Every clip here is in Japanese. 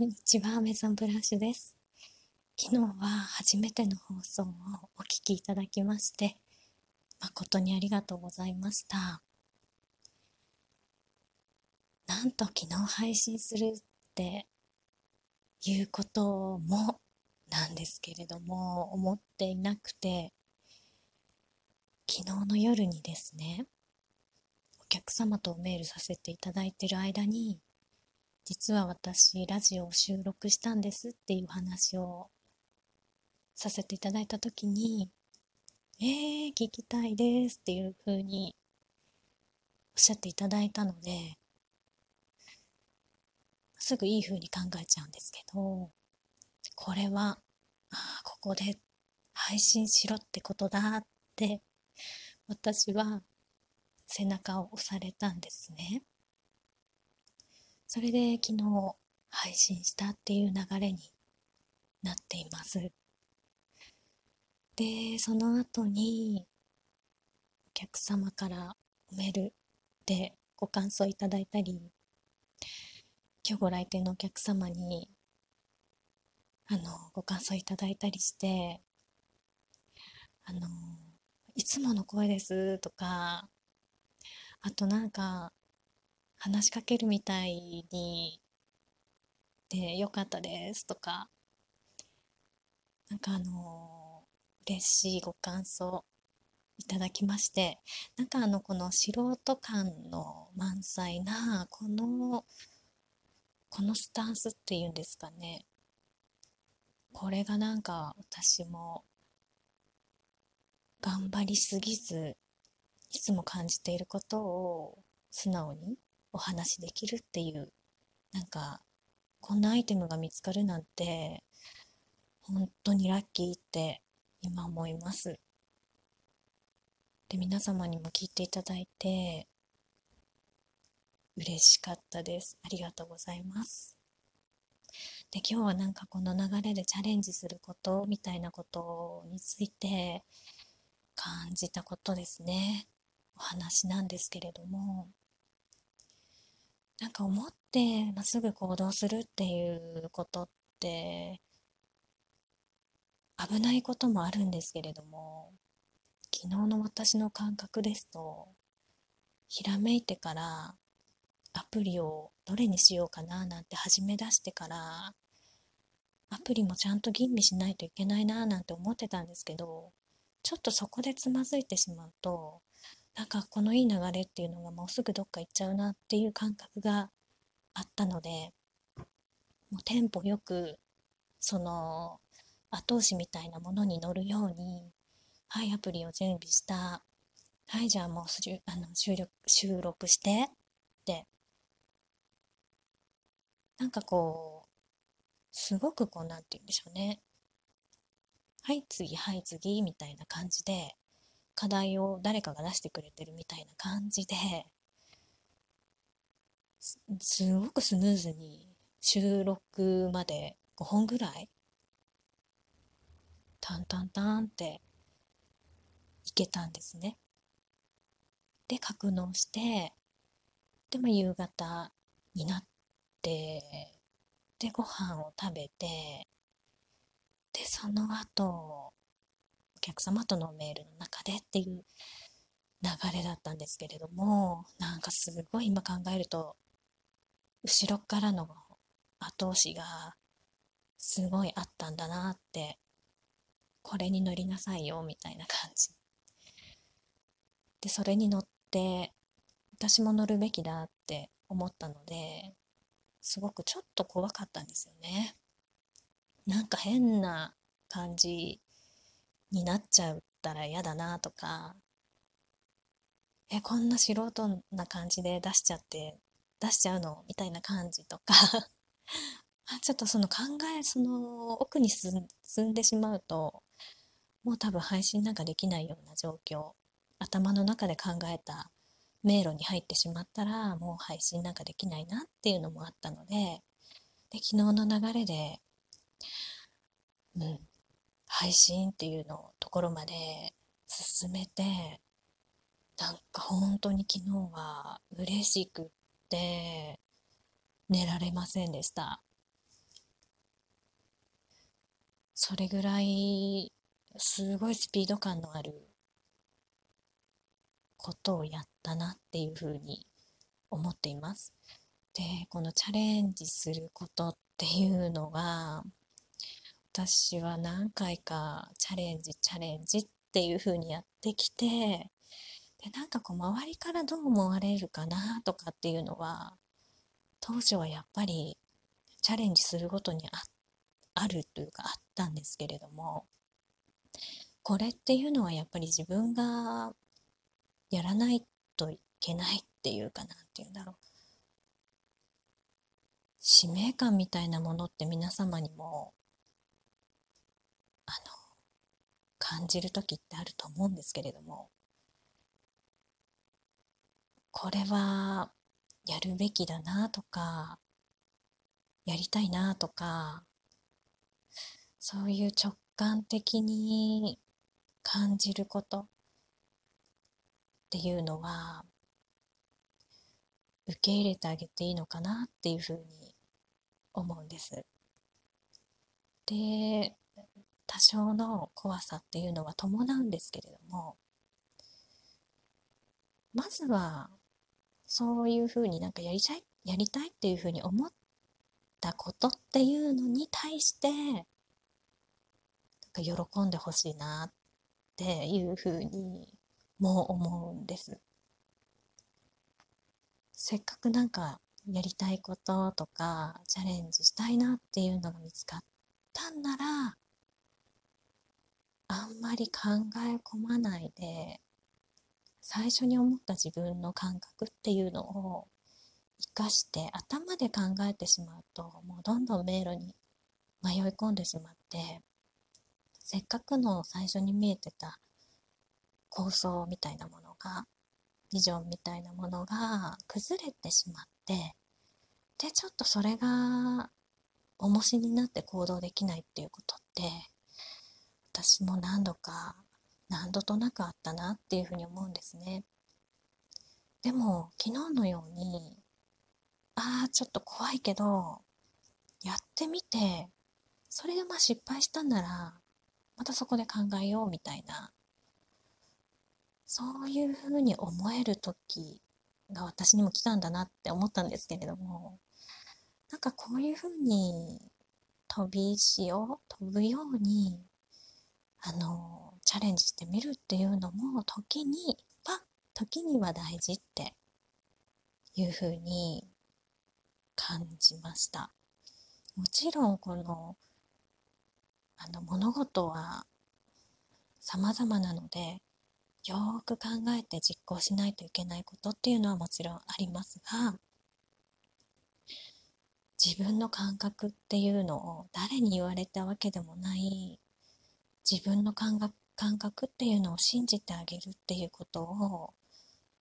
こんにちは、メゾンブラッシュです。昨日は初めての放送をお聞きいただきまして、誠にありがとうございました。なんと昨日配信するっていうこともなんですけれども、思っていなくて、昨日の夜にですね、お客様とメールさせていただいてる間に、実は私ラジオを収録したんですっていう話をさせていただいた時に「えー、聞きたいです」っていうふうにおっしゃっていただいたのですぐいいふうに考えちゃうんですけどこれはあここで配信しろってことだって私は背中を押されたんですね。それで昨日配信したっていう流れになっています。で、その後にお客様からメールでご感想いただいたり、今日ご来店のお客様にあのご感想いただいたりして、あの、いつもの声ですとか、あとなんか話しかけるみたいにでよかったですとかなんかあの嬉しいご感想いただきましてなんかあのこの素人感の満載なこのこのスタンスっていうんですかね。これがなんか私も頑張りすぎずいつも感じていることを素直にお話しできるっていうなんかこんなアイテムが見つかるなんて本当にラッキーって今思います。で皆様にも聞いていただいて嬉しかったです。ありがとうございます。で今日はなんかこの流れでチャレンジすることみたいなことについて感じたことですね。お話なんですけれども。なんか思ってまっすぐ行動するっていうことって危ないこともあるんですけれども昨日の私の感覚ですとひらめいてからアプリをどれにしようかななんて始め出してからアプリもちゃんと吟味しないといけないななんて思ってたんですけどちょっとそこでつまずいてしまうとなんかこのいい流れっていうのがもうすぐどっか行っちゃうなっていう感覚があったのでもうテンポよくその後押しみたいなものに乗るようにはいアプリを準備した。はいじゃあもうあの収録収録して。ってなんかこうすごくこうなんて言うんでしょうね。はい次はい次みたいな感じで課題を誰かが出してくれてるみたいな感じですごくスムーズに収録まで5本ぐらいタンタンタンっていけたんですね。で格納してでも夕方になってでご飯を食べてでその後お客様とのメールの中でっていう流れだったんですけれどもなんかすごい今考えると後ろからの後押しがすごいあったんだなってこれに乗りなさいよみたいな感じ。でそれに乗って私も乗るべきだって思ったのですごくちょっと怖かったんですよね。なんか変な感じになっちゃったら嫌だなとかえこんな素人な感じで出しちゃって出しちゃうのみたいな感じとか ちょっとその考えその奥に進んでしまうともう多分配信なんかできないような状況頭の中で考えた迷路に入ってしまったらもう配信なんかできないなっていうのもあったのでで昨日の流れでうん配信っていうのところまで進めてなんか本当に昨日は嬉しくって寝られませんでしたそれぐらいすごいスピード感のあることをやったなっていうふうに思っています。でこのチャレンジすることっていうのが私は何回かチャレンジチャレンジっていう風にやってきてでなんかこう周りからどう思われるかなとかっていうのは当初はやっぱりチャレンジするごとにああるというかあったんですけれどもこれっていうのはやっぱり自分がやらないといけないっていうかなんていうんだろう。使命感みたいなものって皆様にもあの感じる時ってあると思うんですけれどもこれはやるべきだなとかやりたいなとかそういう直感的に感じることっていうのは受け入れてあげていいのかなっていうふうに思うんです。で多少の怖さっていうのは伴うんですけれどもまずはそういうふうになんかやりたいやりたいっていうふうに思ったことっていうのに対してなんか喜んでほしいなっていうふうにも思うんです。せっかくなんかやりたいこととかチャレンジしたいなっていうのが見つかったんならあんまり考え込まないで最初に思った自分の感覚っていうのを生かして頭で考えてしまうともうどんどん迷路に迷い込んでしまってせっかくの最初に見えてた構想みたいなものがビジョンみたいなものが崩れてしまってでちょっとそれが重しになって行動できないっていうことって私も何度か何度となくあったなっていうふうに思うんですね。でも昨日のようにああちょっと怖いけどやってみてそれでまあ失敗したんならまたそこで考えようみたいなそういうふうに思える時が私にも来たんだなって思ったんですけれどもなんかこういうふうに飛び石を飛ぶようにあのチャレンジしてみるっていうのも時には時には大事っていうふうに感じました。もちろんこのあの物事は様々なのでよーく考えて実行しないといけないことっていうのはもちろんありますが自分の感覚っていうのを誰に言われたわけでもない自分の感覚感覚っていうのを信じてあげるっていうことを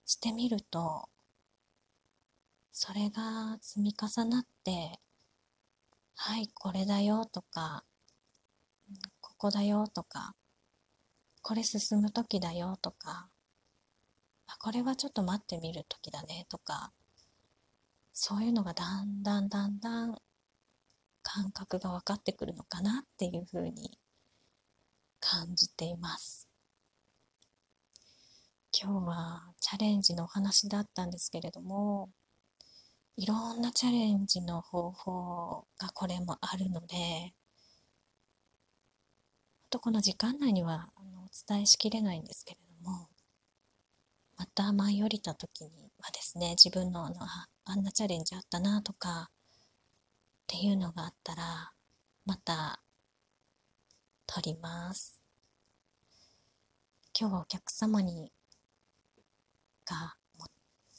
してみるとそれが積み重なってはいこれだよとかここだよとかこれ進む時だよとかこれはちょっと待ってみる時だねとかそういうのがだんだんだんだん感覚が分かってくるのかなっていうふうに感じています今日はチャレンジのお話だったんですけれどもいろんなチャレンジの方法がこれもあるのでとこの時間内にはあのお伝えしきれないんですけれどもまた舞い降りた時にはですね自分のあのあんなチャレンジあったなとかっていうのがあったらまた撮ります。今日はお客様にが持っ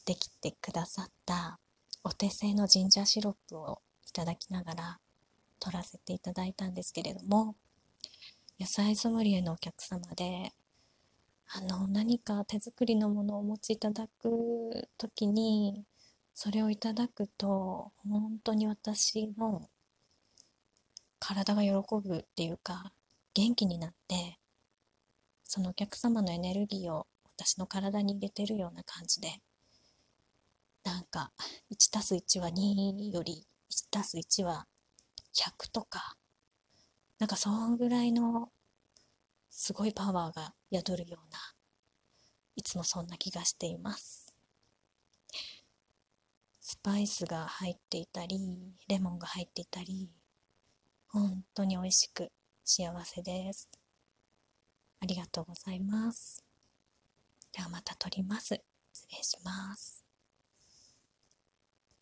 てきてくださったお手製のジンジャーシロップをいただきながら撮らせていただいたんですけれども野菜ソムリエのお客様であの何か手作りのものをお持ちいただく時にそれをいただくと本当に私の体が喜ぶっていうか元気になってそのお客様のエネルギーを私の体に入れてるような感じでなんか1たす1は2より1たす1は100とかなんかそんぐらいのすごいパワーが宿るようないつもそんな気がしています。スパイスが入っていたりレモンが入っていたり本当に美味しく幸せです。ありがとうございます。ではまた撮ります。失礼します。